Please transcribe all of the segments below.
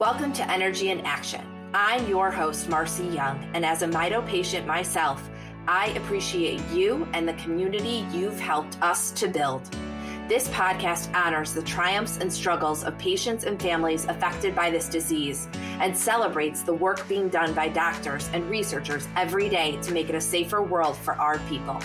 Welcome to Energy in Action. I'm your host, Marcy Young, and as a Mito patient myself, I appreciate you and the community you've helped us to build. This podcast honors the triumphs and struggles of patients and families affected by this disease and celebrates the work being done by doctors and researchers every day to make it a safer world for our people.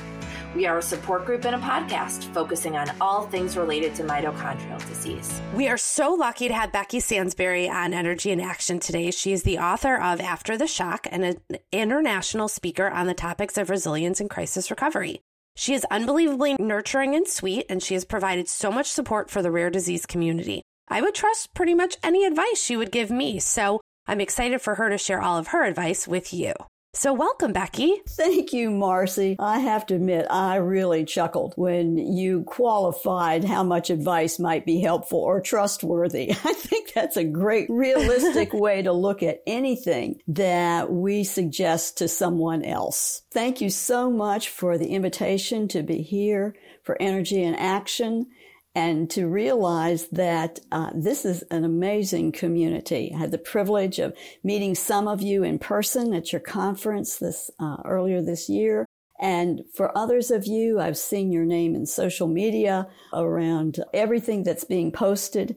We are a support group and a podcast focusing on all things related to mitochondrial disease. We are so lucky to have Becky Sansbury on Energy in Action today. She is the author of After the Shock and an international speaker on the topics of resilience and crisis recovery. She is unbelievably nurturing and sweet, and she has provided so much support for the rare disease community. I would trust pretty much any advice she would give me, so I'm excited for her to share all of her advice with you. So, welcome, Becky. Thank you, Marcy. I have to admit, I really chuckled when you qualified how much advice might be helpful or trustworthy. I think that's a great, realistic way to look at anything that we suggest to someone else. Thank you so much for the invitation to be here for Energy in Action and to realize that uh, this is an amazing community. I had the privilege of meeting some of you in person at your conference this uh, earlier this year. And for others of you, I've seen your name in social media around everything that's being posted.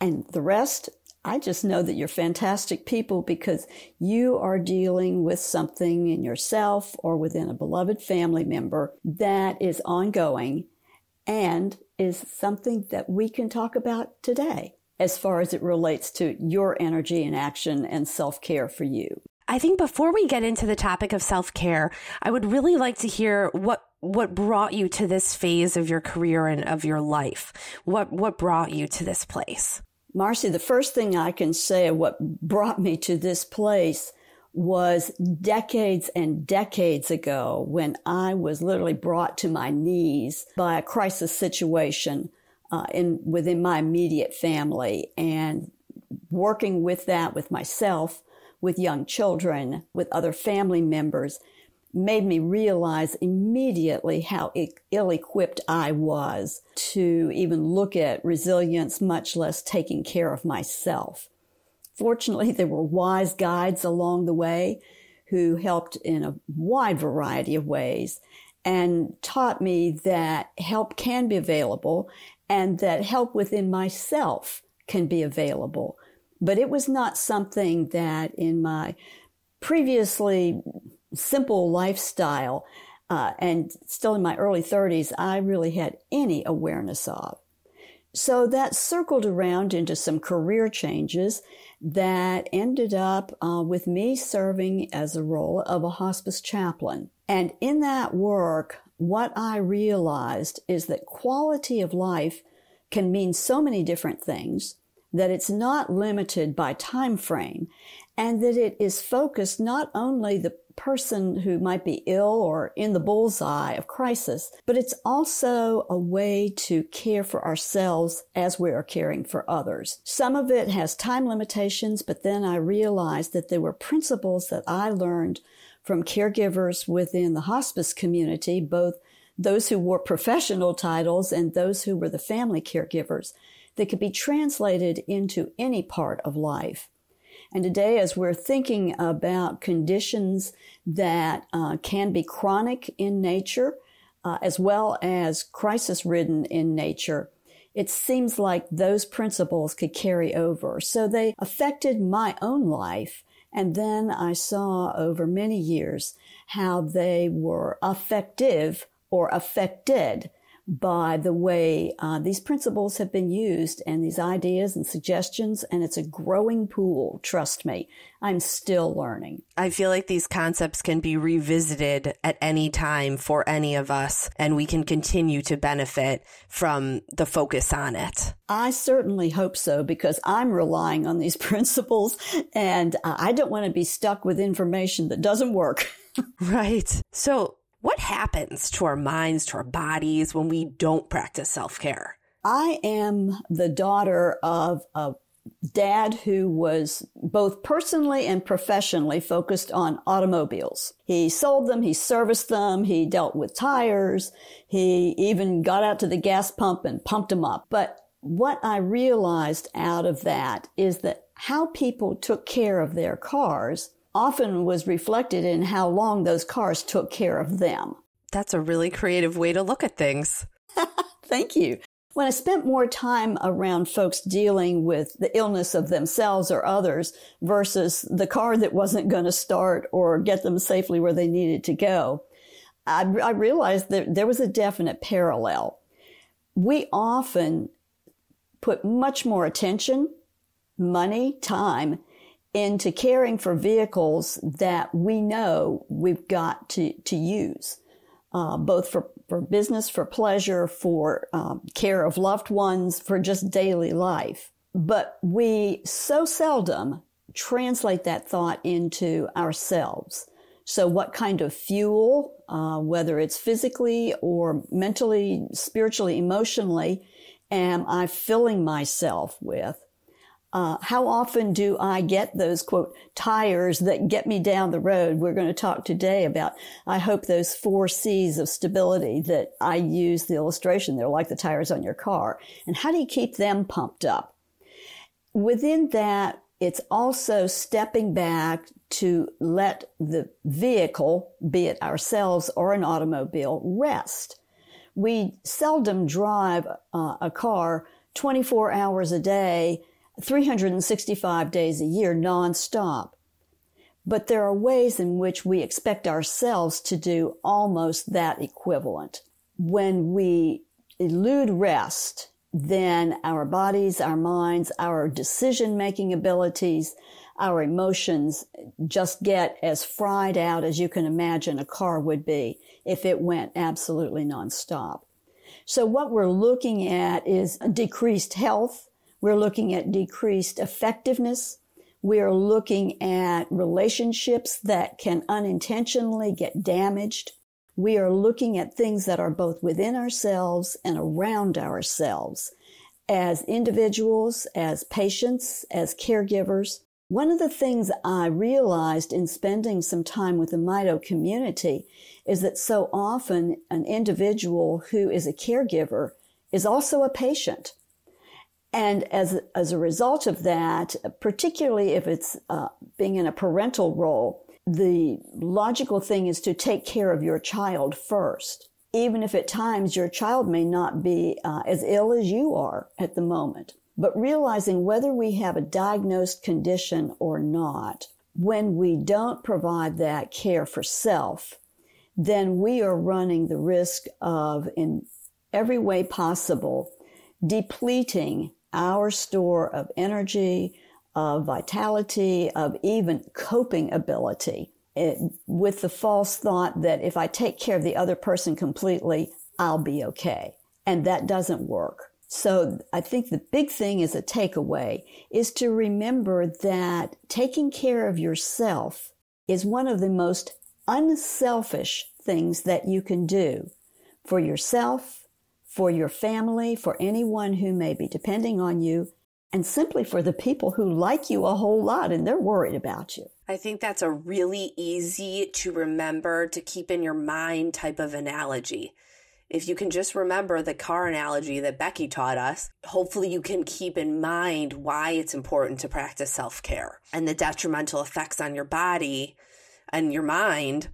And the rest, I just know that you're fantastic people because you are dealing with something in yourself or within a beloved family member that is ongoing and is something that we can talk about today as far as it relates to your energy and action and self care for you. I think before we get into the topic of self care, I would really like to hear what what brought you to this phase of your career and of your life. What what brought you to this place? Marcy, the first thing I can say of what brought me to this place was decades and decades ago when I was literally brought to my knees by a crisis situation uh, in within my immediate family and working with that with myself, with young children, with other family members made me realize immediately how ill equipped I was to even look at resilience, much less taking care of myself. Fortunately, there were wise guides along the way who helped in a wide variety of ways and taught me that help can be available and that help within myself can be available. But it was not something that in my previously simple lifestyle uh, and still in my early 30s, I really had any awareness of. So that circled around into some career changes that ended up uh, with me serving as a role of a hospice chaplain. And in that work, what I realized is that quality of life can mean so many different things that it's not limited by time frame and that it is focused not only the person who might be ill or in the bullseye of crisis, but it's also a way to care for ourselves as we are caring for others. Some of it has time limitations, but then I realized that there were principles that I learned from caregivers within the hospice community, both those who wore professional titles and those who were the family caregivers that could be translated into any part of life. And today, as we're thinking about conditions that uh, can be chronic in nature, uh, as well as crisis ridden in nature, it seems like those principles could carry over. So they affected my own life. And then I saw over many years how they were effective or affected by the way uh, these principles have been used and these ideas and suggestions, and it's a growing pool. Trust me, I'm still learning. I feel like these concepts can be revisited at any time for any of us, and we can continue to benefit from the focus on it. I certainly hope so because I'm relying on these principles, and I don't want to be stuck with information that doesn't work. right. So, what happens to our minds, to our bodies when we don't practice self care? I am the daughter of a dad who was both personally and professionally focused on automobiles. He sold them, he serviced them, he dealt with tires, he even got out to the gas pump and pumped them up. But what I realized out of that is that how people took care of their cars often was reflected in how long those cars took care of them. That's a really creative way to look at things. Thank you. When I spent more time around folks dealing with the illness of themselves or others versus the car that wasn't going to start or get them safely where they needed to go, I, I realized that there was a definite parallel. We often put much more attention, money, time into caring for vehicles that we know we've got to, to use, uh, both for, for business, for pleasure, for um, care of loved ones, for just daily life. But we so seldom translate that thought into ourselves. So, what kind of fuel, uh, whether it's physically or mentally, spiritually, emotionally, am I filling myself with? Uh, how often do I get those quote tires that get me down the road? We're going to talk today about, I hope those four C's of stability that I use the illustration. They're like the tires on your car. And how do you keep them pumped up? Within that, it's also stepping back to let the vehicle, be it ourselves or an automobile, rest. We seldom drive uh, a car 24 hours a day 365 days a year nonstop. But there are ways in which we expect ourselves to do almost that equivalent. When we elude rest, then our bodies, our minds, our decision making abilities, our emotions just get as fried out as you can imagine a car would be if it went absolutely nonstop. So what we're looking at is decreased health, we're looking at decreased effectiveness. We're looking at relationships that can unintentionally get damaged. We are looking at things that are both within ourselves and around ourselves as individuals, as patients, as caregivers. One of the things I realized in spending some time with the Mito community is that so often an individual who is a caregiver is also a patient. And as, as a result of that, particularly if it's uh, being in a parental role, the logical thing is to take care of your child first, even if at times your child may not be uh, as ill as you are at the moment. But realizing whether we have a diagnosed condition or not, when we don't provide that care for self, then we are running the risk of, in every way possible, depleting our store of energy, of vitality, of even coping ability it, with the false thought that if I take care of the other person completely, I'll be okay. And that doesn't work. So I think the big thing is a takeaway is to remember that taking care of yourself is one of the most unselfish things that you can do for yourself, for your family, for anyone who may be depending on you, and simply for the people who like you a whole lot and they're worried about you. I think that's a really easy to remember to keep in your mind type of analogy. If you can just remember the car analogy that Becky taught us, hopefully you can keep in mind why it's important to practice self care and the detrimental effects on your body and your mind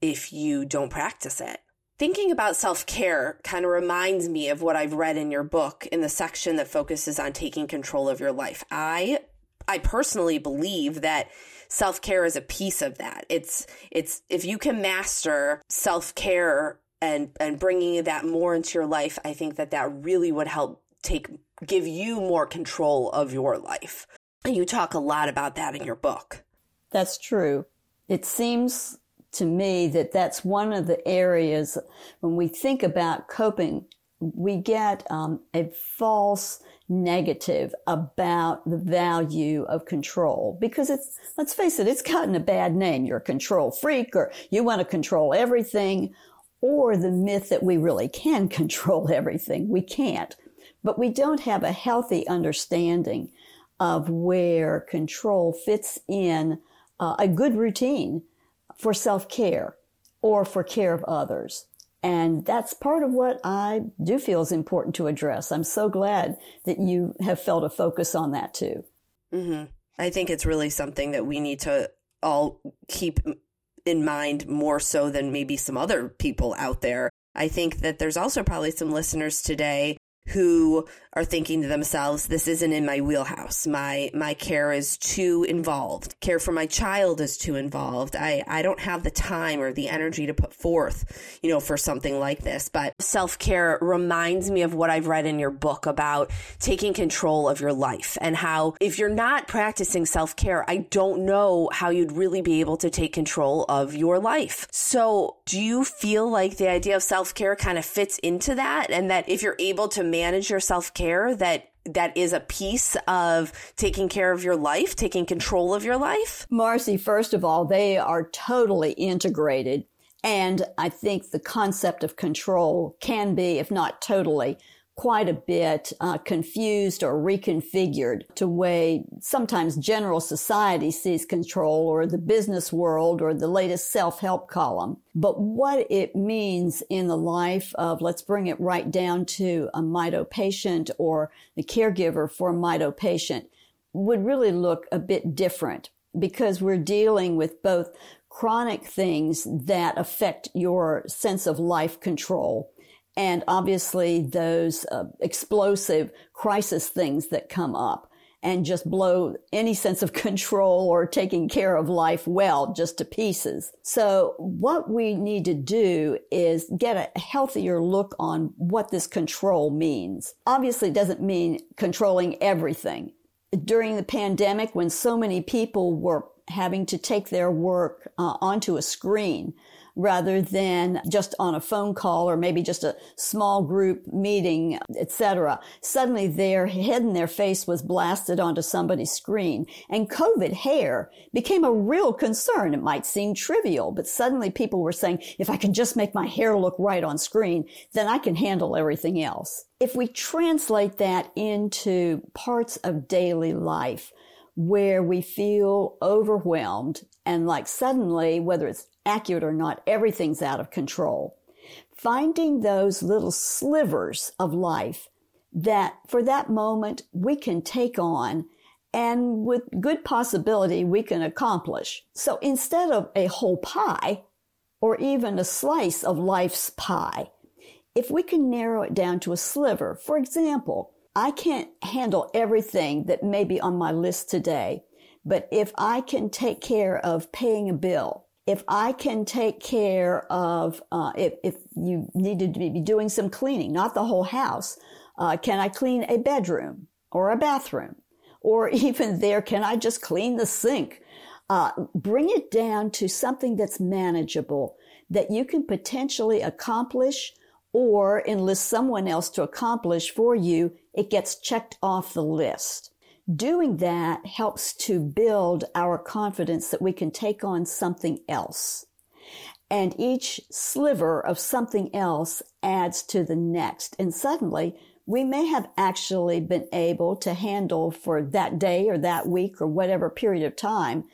if you don't practice it. Thinking about self care kind of reminds me of what I've read in your book in the section that focuses on taking control of your life. I, I personally believe that self care is a piece of that. It's, it's, if you can master self care and, and bringing that more into your life, I think that that really would help take, give you more control of your life. And you talk a lot about that in your book. That's true. It seems to me that that's one of the areas when we think about coping, we get um, a false negative about the value of control because it's, let's face it, it's gotten a bad name. You're a control freak or you want to control everything or the myth that we really can control everything. We can't, but we don't have a healthy understanding of where control fits in uh, a good routine for self care or for care of others. And that's part of what I do feel is important to address. I'm so glad that you have felt a focus on that too. Mm-hmm. I think it's really something that we need to all keep in mind more so than maybe some other people out there. I think that there's also probably some listeners today who are thinking to themselves, this isn't in my wheelhouse. My, my care is too involved. Care for my child is too involved. I, I don't have the time or the energy to put forth, you know, for something like this. But self care reminds me of what I've read in your book about taking control of your life and how if you're not practicing self care, I don't know how you'd really be able to take control of your life. So do you feel like the idea of self care kind of fits into that? And that if you're able to manage your self care, that that is a piece of taking care of your life, taking control of your life? Marcy, first of all, they are totally integrated. And I think the concept of control can be, if not totally, quite a bit uh, confused or reconfigured to way sometimes general society sees control or the business world or the latest self-help column. But what it means in the life of, let's bring it right down to a mito patient or the caregiver for a mito patient would really look a bit different because we're dealing with both chronic things that affect your sense of life control and obviously those uh, explosive crisis things that come up and just blow any sense of control or taking care of life well just to pieces. So what we need to do is get a healthier look on what this control means. Obviously it doesn't mean controlling everything. During the pandemic, when so many people were having to take their work uh, onto a screen, rather than just on a phone call or maybe just a small group meeting, etc. Suddenly their head and their face was blasted onto somebody's screen and COVID hair became a real concern. It might seem trivial, but suddenly people were saying, if I can just make my hair look right on screen, then I can handle everything else. If we translate that into parts of daily life, where we feel overwhelmed and like suddenly, whether it's accurate or not, everything's out of control. Finding those little slivers of life that for that moment we can take on and with good possibility we can accomplish. So instead of a whole pie or even a slice of life's pie, if we can narrow it down to a sliver, for example, I can't handle everything that may be on my list today, but if I can take care of paying a bill, if I can take care of, uh, if, if you needed to be doing some cleaning, not the whole house, uh, can I clean a bedroom or a bathroom? Or even there, can I just clean the sink? Uh, bring it down to something that's manageable that you can potentially accomplish or enlist someone else to accomplish for you. It gets checked off the list. Doing that helps to build our confidence that we can take on something else. And each sliver of something else adds to the next. And suddenly we may have actually been able to handle for that day or that week or whatever period of time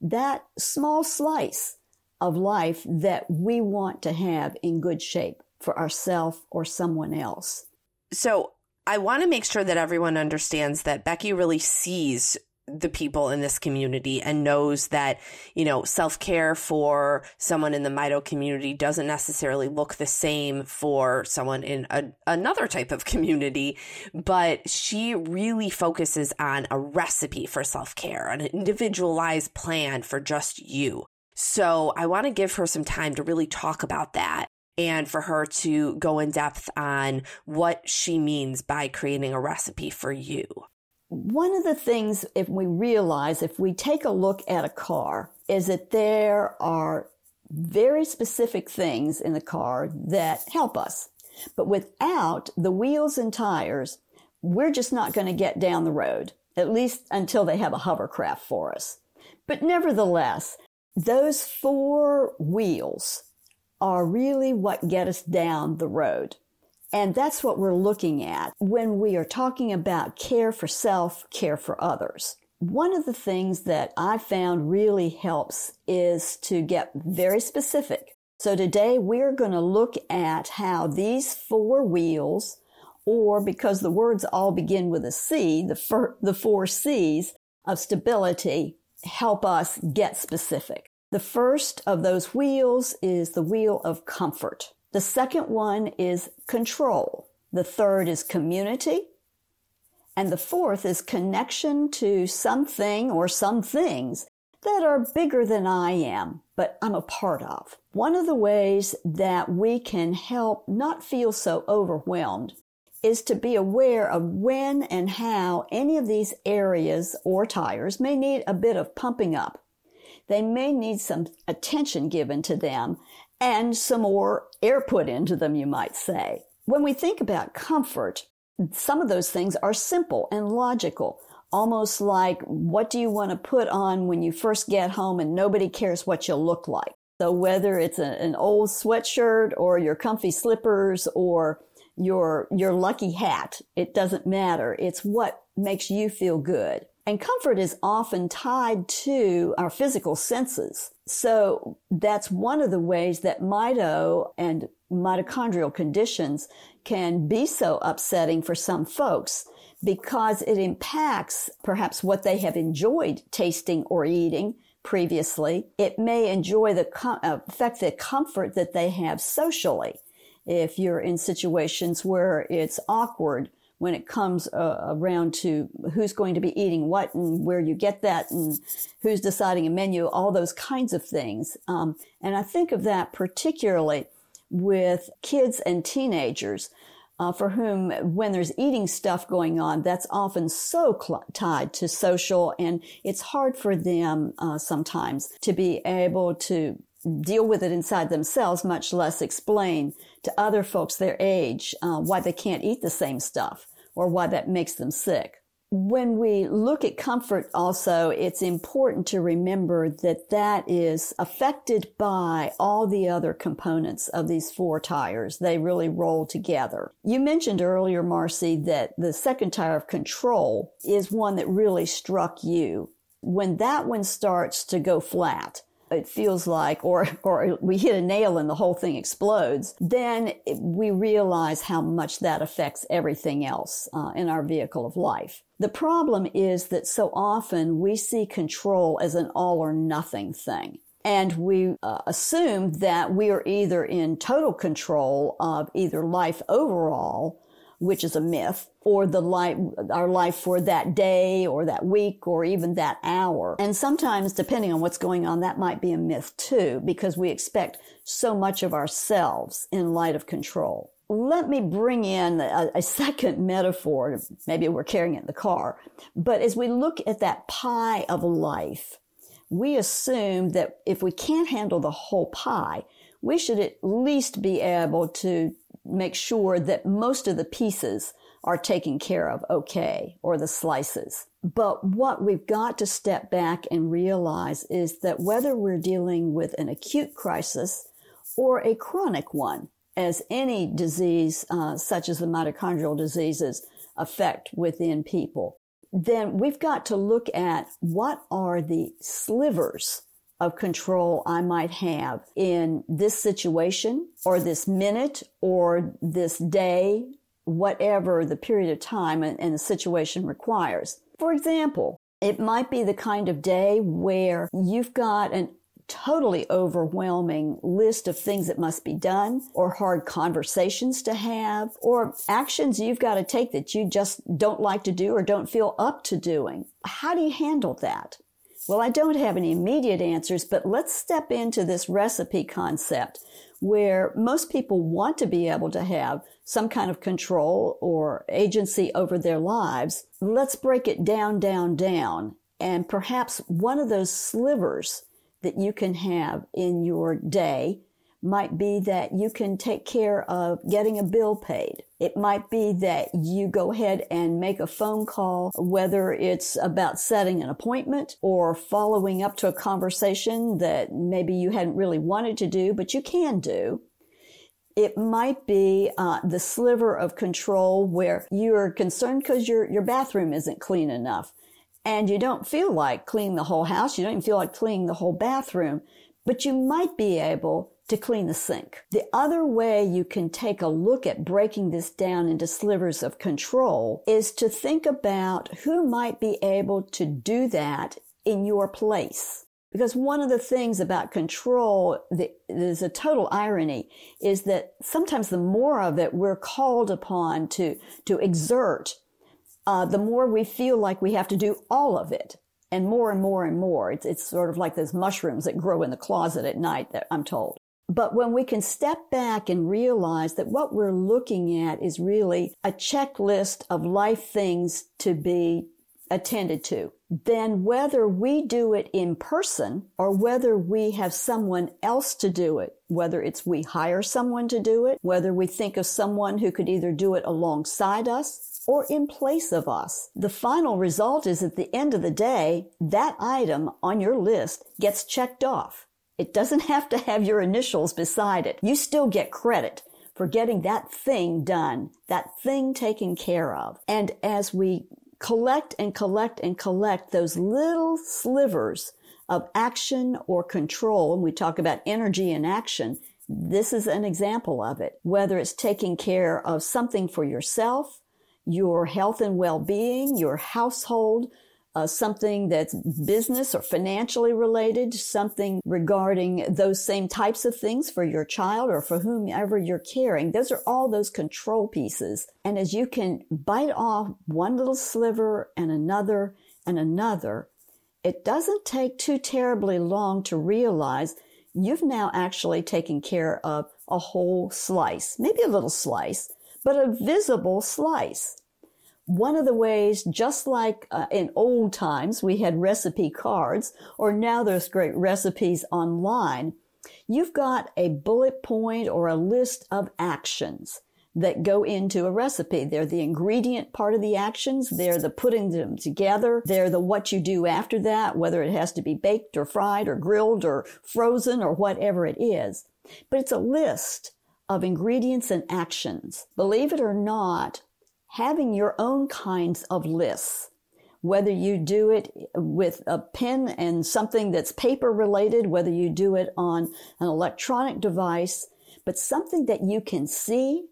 that small slice of life that we want to have in good shape for ourselves or someone else. So I want to make sure that everyone understands that Becky really sees the people in this community and knows that, you know, self care for someone in the Mito community doesn't necessarily look the same for someone in a, another type of community, but she really focuses on a recipe for self care, an individualized plan for just you. So I want to give her some time to really talk about that and for her to go in depth on what she means by creating a recipe for you. One of the things, if we realize, if we take a look at a car, is that there are very specific things in the car that help us. But without the wheels and tires, we're just not going to get down the road, at least until they have a hovercraft for us. But nevertheless, those four wheels are really what get us down the road. And that's what we're looking at when we are talking about care for self, care for others. One of the things that I found really helps is to get very specific. So today we're going to look at how these four wheels, or because the words all begin with a C, the, fir- the four C's, of stability help us get specific. The first of those wheels is the wheel of comfort. The second one is control. The third is community. And the fourth is connection to something or some things that are bigger than I am, but I'm a part of. One of the ways that we can help not feel so overwhelmed is to be aware of when and how any of these areas or tires may need a bit of pumping up. They may need some attention given to them and some more air put into them, you might say. When we think about comfort, some of those things are simple and logical, almost like what do you want to put on when you first get home and nobody cares what you look like. So whether it's a, an old sweatshirt or your comfy slippers or your, your lucky hat, it doesn't matter. It's what makes you feel good. And comfort is often tied to our physical senses. So that's one of the ways that mito and mitochondrial conditions can be so upsetting for some folks because it impacts perhaps what they have enjoyed tasting or eating previously. It may enjoy the uh, affect the comfort that they have socially. If you're in situations where it's awkward when it comes uh, around to who's going to be eating what and where you get that and who's deciding a menu, all those kinds of things. Um, and I think of that particularly with kids and teenagers. Uh, for whom, when there's eating stuff going on, that's often so cl- tied to social, and it's hard for them uh, sometimes to be able to deal with it inside themselves, much less explain to other folks their age uh, why they can't eat the same stuff or why that makes them sick. When we look at comfort also, it's important to remember that that is affected by all the other components of these four tires. They really roll together. You mentioned earlier, Marcy, that the second tire of control is one that really struck you. When that one starts to go flat, it feels like, or, or we hit a nail and the whole thing explodes, then we realize how much that affects everything else uh, in our vehicle of life. The problem is that so often we see control as an all or nothing thing. And we uh, assume that we are either in total control of either life overall which is a myth, or the life, our life for that day or that week or even that hour. And sometimes, depending on what's going on, that might be a myth too, because we expect so much of ourselves in light of control. Let me bring in a, a second metaphor. Maybe we're carrying it in the car, but as we look at that pie of life, we assume that if we can't handle the whole pie, we should at least be able to make sure that most of the pieces are taken care of okay, or the slices. But what we've got to step back and realize is that whether we're dealing with an acute crisis or a chronic one, as any disease, uh, such as the mitochondrial diseases, affect within people, then we've got to look at what are the slivers of control I might have in this situation or this minute or this day, whatever the period of time and, and the situation requires. For example, it might be the kind of day where you've got an totally overwhelming list of things that must be done or hard conversations to have or actions you've got to take that you just don't like to do or don't feel up to doing. How do you handle that? Well, I don't have any immediate answers, but let's step into this recipe concept where most people want to be able to have some kind of control or agency over their lives. Let's break it down, down, down. And perhaps one of those slivers that you can have in your day might be that you can take care of getting a bill paid. It might be that you go ahead and make a phone call, whether it's about setting an appointment or following up to a conversation that maybe you hadn't really wanted to do, but you can do. It might be uh, the sliver of control where you're concerned because your, your bathroom isn't clean enough and you don't feel like cleaning the whole house. You don't even feel like cleaning the whole bathroom but you might be able to clean the sink. The other way you can take a look at breaking this down into slivers of control is to think about who might be able to do that in your place. Because one of the things about control that is a total irony is that sometimes the more of it we're called upon to, to exert, uh, the more we feel like we have to do all of it and more and more and more. It's, it's sort of like those mushrooms that grow in the closet at night that I'm told. But when we can step back and realize that what we're looking at is really a checklist of life things to be attended to, then whether we do it in person or whether we have someone else to do it, whether it's we hire someone to do it, whether we think of someone who could either do it alongside us or in place of us. The final result is at the end of the day, that item on your list gets checked off. It doesn't have to have your initials beside it. You still get credit for getting that thing done, that thing taken care of. And as we collect and collect and collect those little slivers of action or control. And we talk about energy and action. This is an example of it. Whether it's taking care of something for yourself, your health and well-being, your household, uh, something that's business or financially related, something regarding those same types of things for your child or for whomever you're caring. Those are all those control pieces. And as you can bite off one little sliver and another and another, it doesn't take too terribly long to realize you've now actually taken care of a whole slice, maybe a little slice, but a visible slice one of the ways, just like uh, in old times, we had recipe cards, or now there's great recipes online, you've got a bullet point or a list of actions that go into a recipe. They're the ingredient part of the actions. They're the putting them together. They're the what you do after that, whether it has to be baked or fried or grilled or frozen or whatever it is. But it's a list of ingredients and actions. Believe it or not, having your own kinds of lists, whether you do it with a pen and something that's paper related, whether you do it on an electronic device, but something that you can see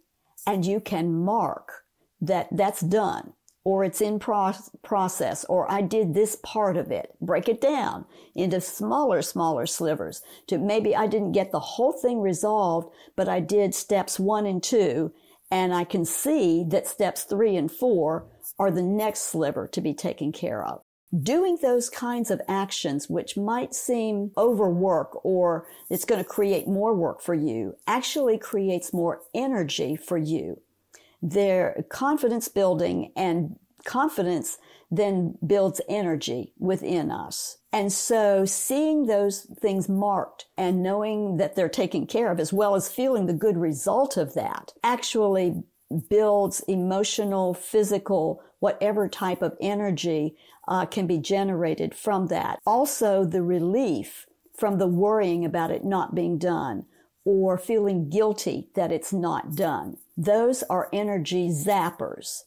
and you can mark that that's done or it's in pro- process or I did this part of it. Break it down into smaller, smaller slivers to maybe I didn't get the whole thing resolved, but I did steps one and two and I can see that steps three and four are the next sliver to be taken care of. Doing those kinds of actions, which might seem overwork or it's going to create more work for you, actually creates more energy for you. They're confidence building and confidence then builds energy within us. And so seeing those things marked and knowing that they're taken care of as well as feeling the good result of that actually builds emotional, physical, whatever type of energy uh, can be generated from that. Also the relief from the worrying about it not being done or feeling guilty that it's not done. Those are energy zappers.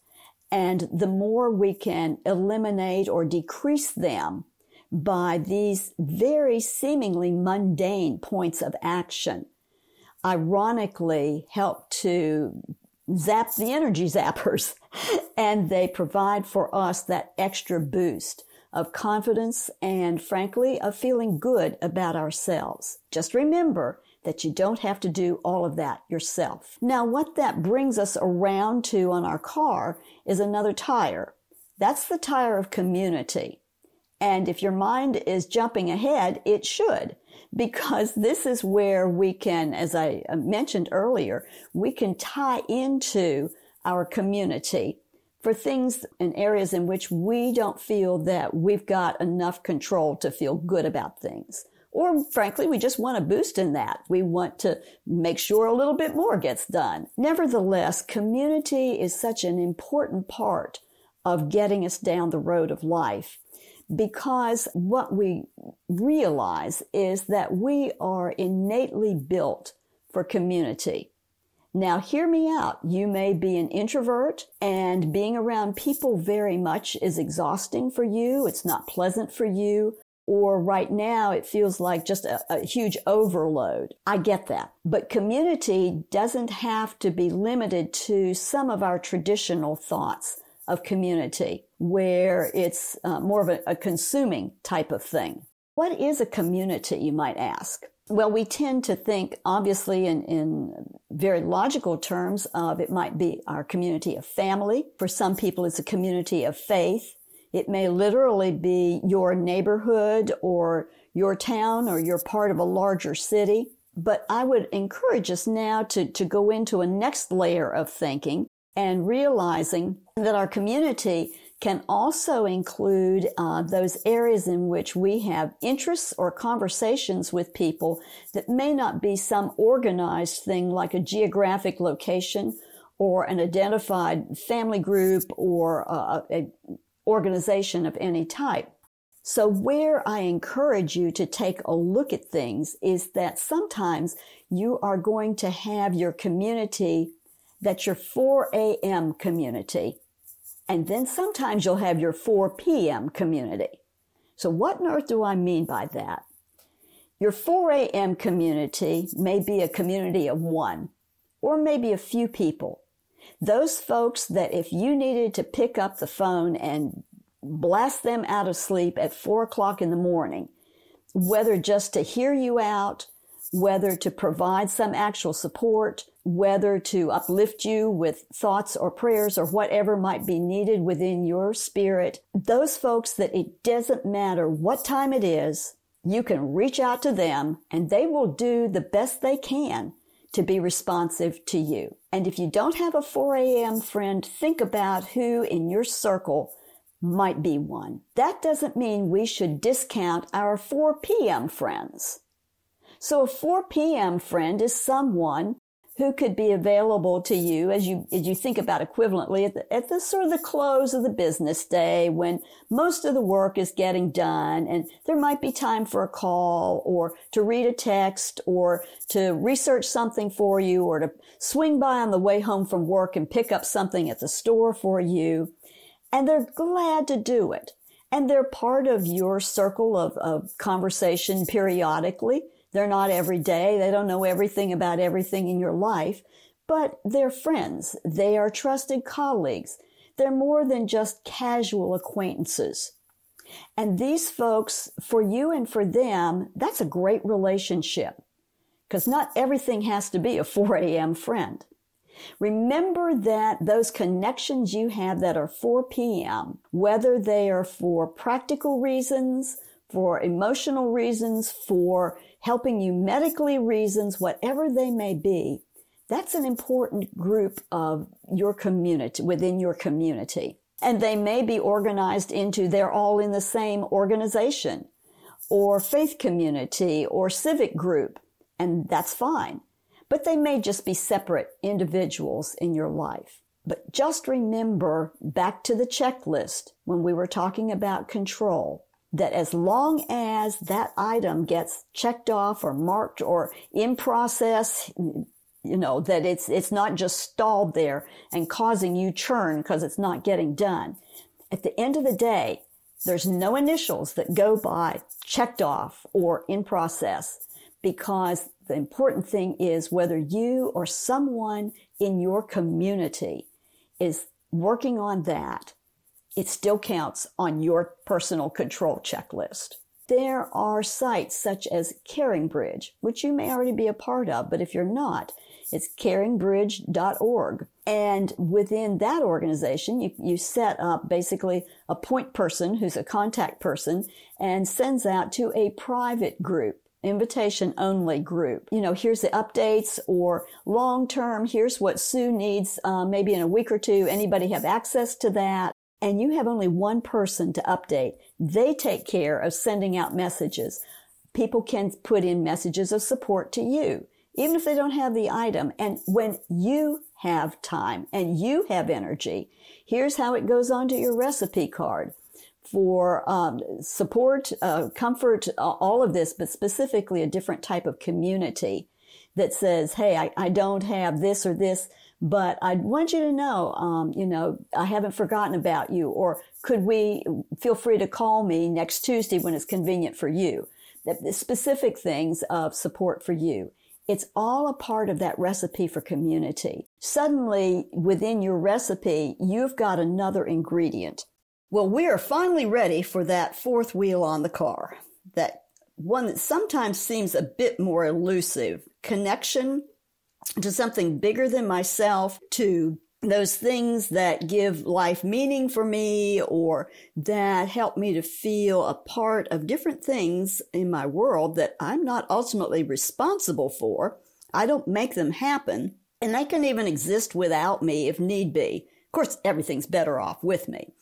And the more we can eliminate or decrease them by these very seemingly mundane points of action, ironically help to zap the energy zappers. and they provide for us that extra boost of confidence and frankly of feeling good about ourselves. Just remember that you don't have to do all of that yourself. Now, what that brings us around to on our car is another tire. That's the tire of community. And if your mind is jumping ahead, it should, because this is where we can, as I mentioned earlier, we can tie into our community for things and areas in which we don't feel that we've got enough control to feel good about things. Or frankly, we just want a boost in that. We want to make sure a little bit more gets done. Nevertheless, community is such an important part of getting us down the road of life because what we realize is that we are innately built for community. Now, hear me out. You may be an introvert and being around people very much is exhausting for you. It's not pleasant for you. Or right now it feels like just a, a, huge overload. I get that. But community doesn't have to be limited to some of our traditional thoughts of community where it's uh, more of a, a consuming type of thing. What is a community, you might ask? Well, we tend to think, obviously, in, in very logical terms of it might be our community of family. For some people, it's a community of faith. It may literally be your neighborhood or your town or you're part of a larger city. But I would encourage us now to, to go into a next layer of thinking and realizing that our community can also include uh, those areas in which we have interests or conversations with people that may not be some organized thing like a geographic location or an identified family group or uh, a organization of any type. So where I encourage you to take a look at things is that sometimes you are going to have your community that's your 4 a.m. community. And then sometimes you'll have your 4 p.m. community. So what on earth do I mean by that? Your 4 a.m. community may be a community of one or maybe a few people those folks that if you needed to pick up the phone and blast them out of sleep at four o'clock in the morning, whether just to hear you out, whether to provide some actual support, whether to uplift you with thoughts or prayers or whatever might be needed within your spirit, those folks that it doesn't matter what time it is, you can reach out to them and they will do the best they can to be responsive to you. And if you don't have a 4 a.m. friend, think about who in your circle might be one. That doesn't mean we should discount our 4 p.m. friends. So a 4 p.m. friend is someone who could be available to you as you as you think about equivalently at the, at the sort of the close of the business day when most of the work is getting done and there might be time for a call or to read a text or to research something for you or to swing by on the way home from work and pick up something at the store for you. And they're glad to do it. And they're part of your circle of, of conversation periodically they're not every day. They don't know everything about everything in your life, but they're friends. They are trusted colleagues. They're more than just casual acquaintances. And these folks, for you and for them, that's a great relationship because not everything has to be a 4 a.m. friend. Remember that those connections you have that are 4 p.m., whether they are for practical reasons, for emotional reasons, for helping you medically reasons, whatever they may be, that's an important group of your community, within your community. And they may be organized into they're all in the same organization or faith community or civic group. And that's fine. But they may just be separate individuals in your life. But just remember back to the checklist when we were talking about control that as long as that item gets checked off or marked or in process, you know, that it's, it's not just stalled there and causing you churn because it's not getting done. At the end of the day, there's no initials that go by checked off or in process because the important thing is whether you or someone in your community is working on that it still counts on your personal control checklist. There are sites such as CaringBridge, which you may already be a part of, but if you're not, it's caringbridge.org. And within that organization, you, you set up basically a point person who's a contact person and sends out to a private group invitation only group. You know, here's the updates or long term, here's what Sue needs, uh, maybe in a week or two. Anybody have access to that? And you have only one person to update, they take care of sending out messages. People can put in messages of support to you, even if they don't have the item. And when you have time and you have energy, here's how it goes onto your recipe card for um, support, uh, comfort, uh, all of this, but specifically a different type of community. that says, Hey, I, I don't have this or this, but I want you to know, um, you know, I haven't forgotten about you. Or could we feel free to call me next Tuesday when it's convenient for you? The specific things of support for you. It's all a part of that recipe for community. Suddenly, within your recipe, you've got another ingredient. Well, we are finally ready for that fourth wheel on the car. That one that sometimes seems a bit more elusive connection to something bigger than myself, to those things that give life meaning for me or that help me to feel a part of different things in my world that I'm not ultimately responsible for. I don't make them happen and they can even exist without me if need be. Of course, everything's better off with me.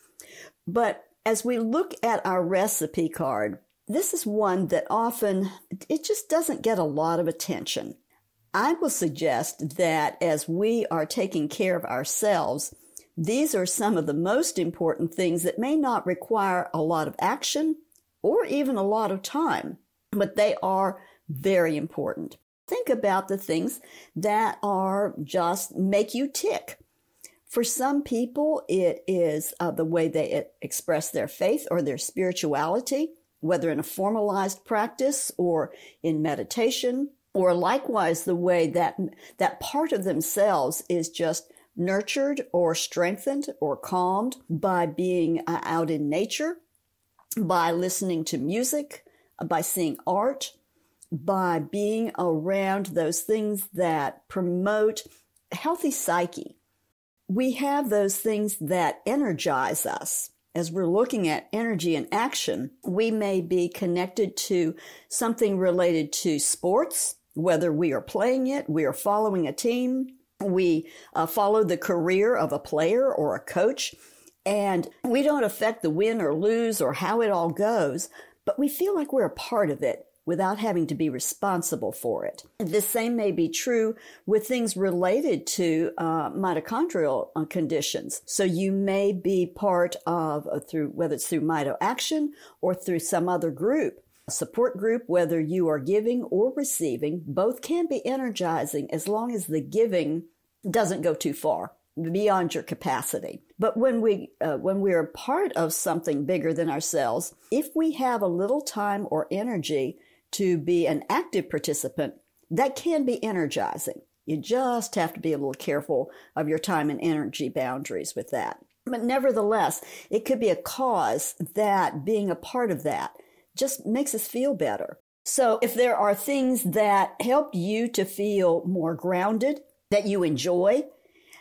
But as we look at our recipe card, this is one that often it just doesn't get a lot of attention. I will suggest that as we are taking care of ourselves, these are some of the most important things that may not require a lot of action or even a lot of time, but they are very important. Think about the things that are just make you tick. For some people, it is uh, the way they express their faith or their spirituality, whether in a formalized practice or in meditation or likewise the way that that part of themselves is just nurtured or strengthened or calmed by being uh, out in nature by listening to music by seeing art by being around those things that promote healthy psyche. We have those things that energize us. As we're looking at Energy in Action, we may be connected to something related to sports, whether we are playing it, we are following a team, we uh, follow the career of a player or a coach, and we don't affect the win or lose or how it all goes, but we feel like we're a part of it without having to be responsible for it. The same may be true with things related to uh, mitochondrial uh, conditions. So you may be part of, uh, through whether it's through MitoAction or through some other group support group, whether you are giving or receiving, both can be energizing as long as the giving doesn't go too far beyond your capacity. But when we uh, when we are part of something bigger than ourselves, if we have a little time or energy to be an active participant, that can be energizing. You just have to be a little careful of your time and energy boundaries with that. But nevertheless, it could be a cause that being a part of that just makes us feel better. So if there are things that help you to feel more grounded, that you enjoy,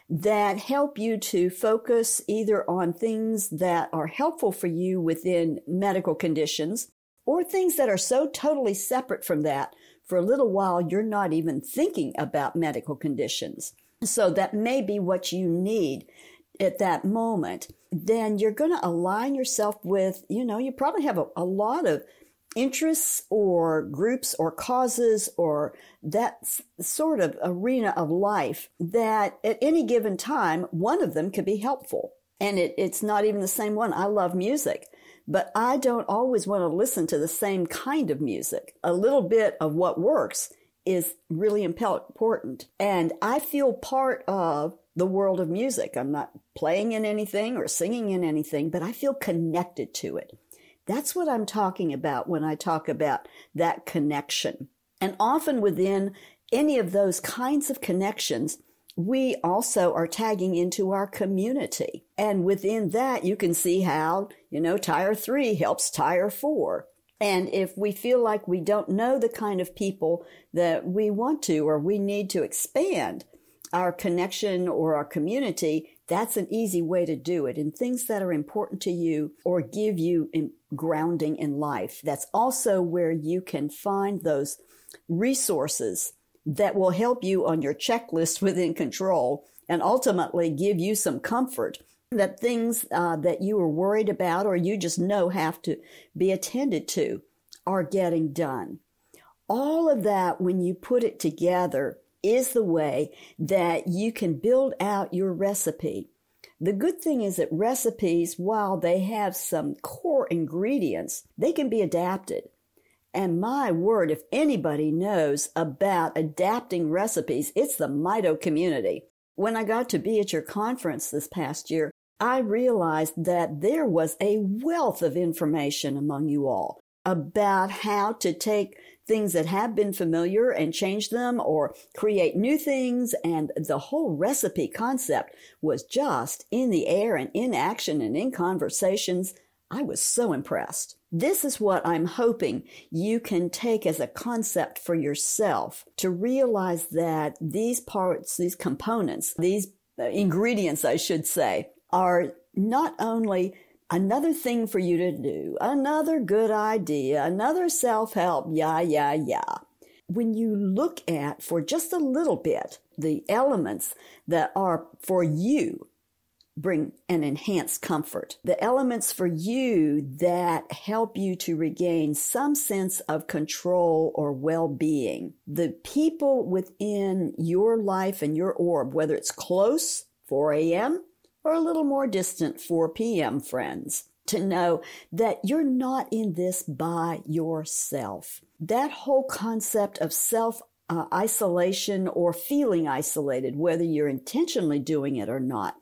that help you to focus either on things that are helpful for you within medical conditions or things that are so totally separate from that, for a little while you're not even thinking about medical conditions. So that may be what you need at that moment, then you're going to align yourself with, you know, you probably have a, a lot of interests or groups or causes or that sort of arena of life that at any given time, one of them could be helpful. And it, it's not even the same one. I love music, but I don't always want to listen to the same kind of music. A little bit of what works is really important. And I feel part of the world of music. I'm not playing in anything or singing in anything, but I feel connected to it. That's what I'm talking about when I talk about that connection. And often within any of those kinds of connections, we also are tagging into our community. And within that, you can see how, you know, tire three helps tire four. And if we feel like we don't know the kind of people that we want to or we need to expand, our connection or our community, that's an easy way to do it. And things that are important to you or give you grounding in life. That's also where you can find those resources that will help you on your checklist within control and ultimately give you some comfort that things uh, that you are worried about or you just know have to be attended to are getting done. All of that, when you put it together, is the way that you can build out your recipe. The good thing is that recipes, while they have some core ingredients, they can be adapted. And my word, if anybody knows about adapting recipes, it's the Mito community. When I got to be at your conference this past year, I realized that there was a wealth of information among you all about how to take things that have been familiar and change them or create new things. And the whole recipe concept was just in the air and in action and in conversations. I was so impressed. This is what I'm hoping you can take as a concept for yourself to realize that these parts, these components, these uh, ingredients, I should say, are not only another thing for you to do, another good idea, another self help, yeah, yeah, yeah. When you look at for just a little bit the elements that are for you bring an enhanced comfort. The elements for you that help you to regain some sense of control or well-being. The people within your life and your orb, whether it's close, 4 a.m., or a little more distant 4 p.m. friends, to know that you're not in this by yourself. That whole concept of self uh, isolation or feeling isolated, whether you're intentionally doing it or not,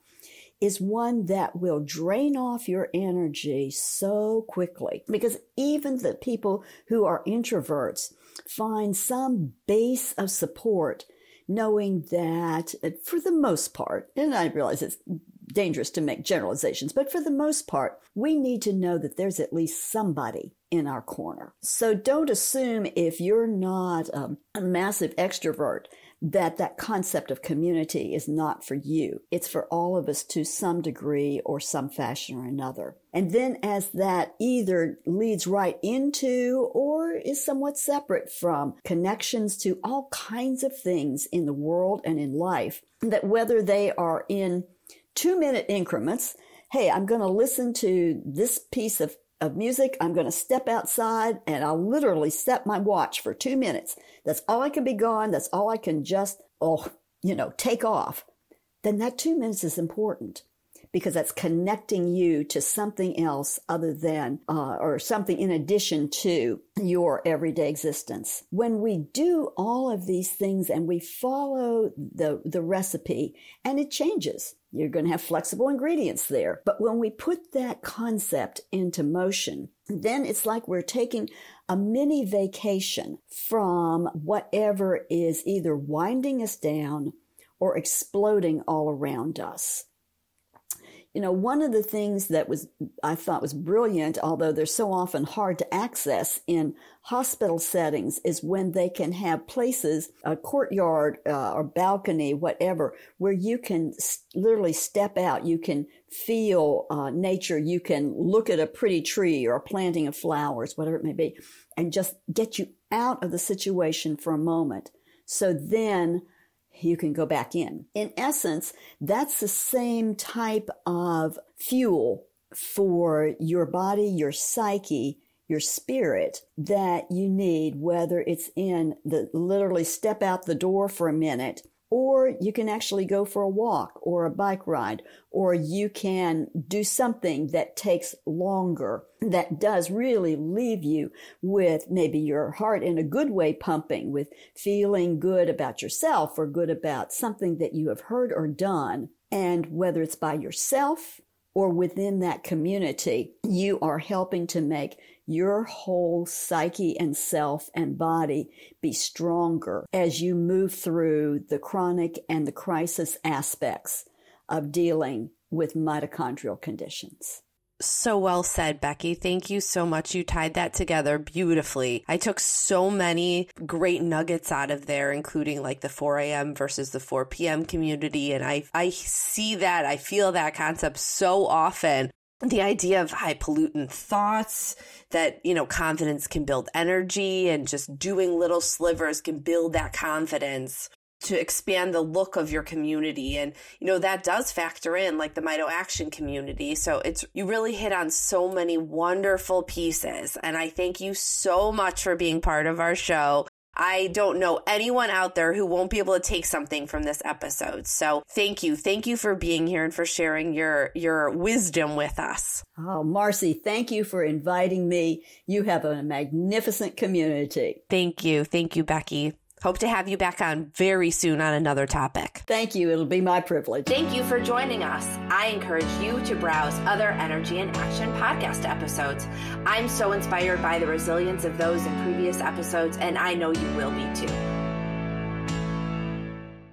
is one that will drain off your energy so quickly because even the people who are introverts find some base of support knowing that for the most part, and I realize it's dangerous to make generalizations, but for the most part, we need to know that there's at least somebody in our corner. So don't assume if you're not um, a massive extrovert that that concept of community is not for you. It's for all of us to some degree or some fashion or another. And then as that either leads right into or is somewhat separate from connections to all kinds of things in the world and in life, that whether they are in two minute increments, hey, I'm going to listen to this piece of of music. I'm going to step outside and I'll literally set my watch for two minutes. That's all I can be gone. That's all I can just, oh, you know, take off. Then that two minutes is important because that's connecting you to something else other than, uh, or something in addition to your everyday existence. When we do all of these things and we follow the, the recipe and it changes, you're going to have flexible ingredients there. But when we put that concept into motion, then it's like we're taking a mini vacation from whatever is either winding us down or exploding all around us you know, one of the things that was, I thought was brilliant, although they're so often hard to access in hospital settings, is when they can have places, a courtyard uh, or balcony, whatever, where you can literally step out. You can feel uh, nature. You can look at a pretty tree or a planting of flowers, whatever it may be, and just get you out of the situation for a moment. So then you can go back in. In essence, that's the same type of fuel for your body, your psyche, your spirit that you need, whether it's in the literally step out the door for a minute or you can actually go for a walk or a bike ride, or you can do something that takes longer, that does really leave you with maybe your heart in a good way pumping, with feeling good about yourself or good about something that you have heard or done. And whether it's by yourself or within that community, you are helping to make your whole psyche and self and body be stronger as you move through the chronic and the crisis aspects of dealing with mitochondrial conditions. So well said, Becky. Thank you so much. You tied that together beautifully. I took so many great nuggets out of there, including like the 4 a.m. versus the 4 p.m. community. And I, I see that, I feel that concept so often the idea of high pollutant thoughts that you know confidence can build energy and just doing little slivers can build that confidence to expand the look of your community. And you know that does factor in like the MitoAction community. So it's you really hit on so many wonderful pieces. And i thank you so much for being part of our show I don't know anyone out there who won't be able to take something from this episode. So thank you. Thank you for being here and for sharing your, your wisdom with us. Oh, Marcy, thank you for inviting me. You have a magnificent community. Thank you. Thank you, Becky. Hope to have you back on very soon on another topic. Thank you. It'll be my privilege. Thank you for joining us. I encourage you to browse other Energy in Action podcast episodes. I'm so inspired by the resilience of those in previous episodes, and I know you will be too.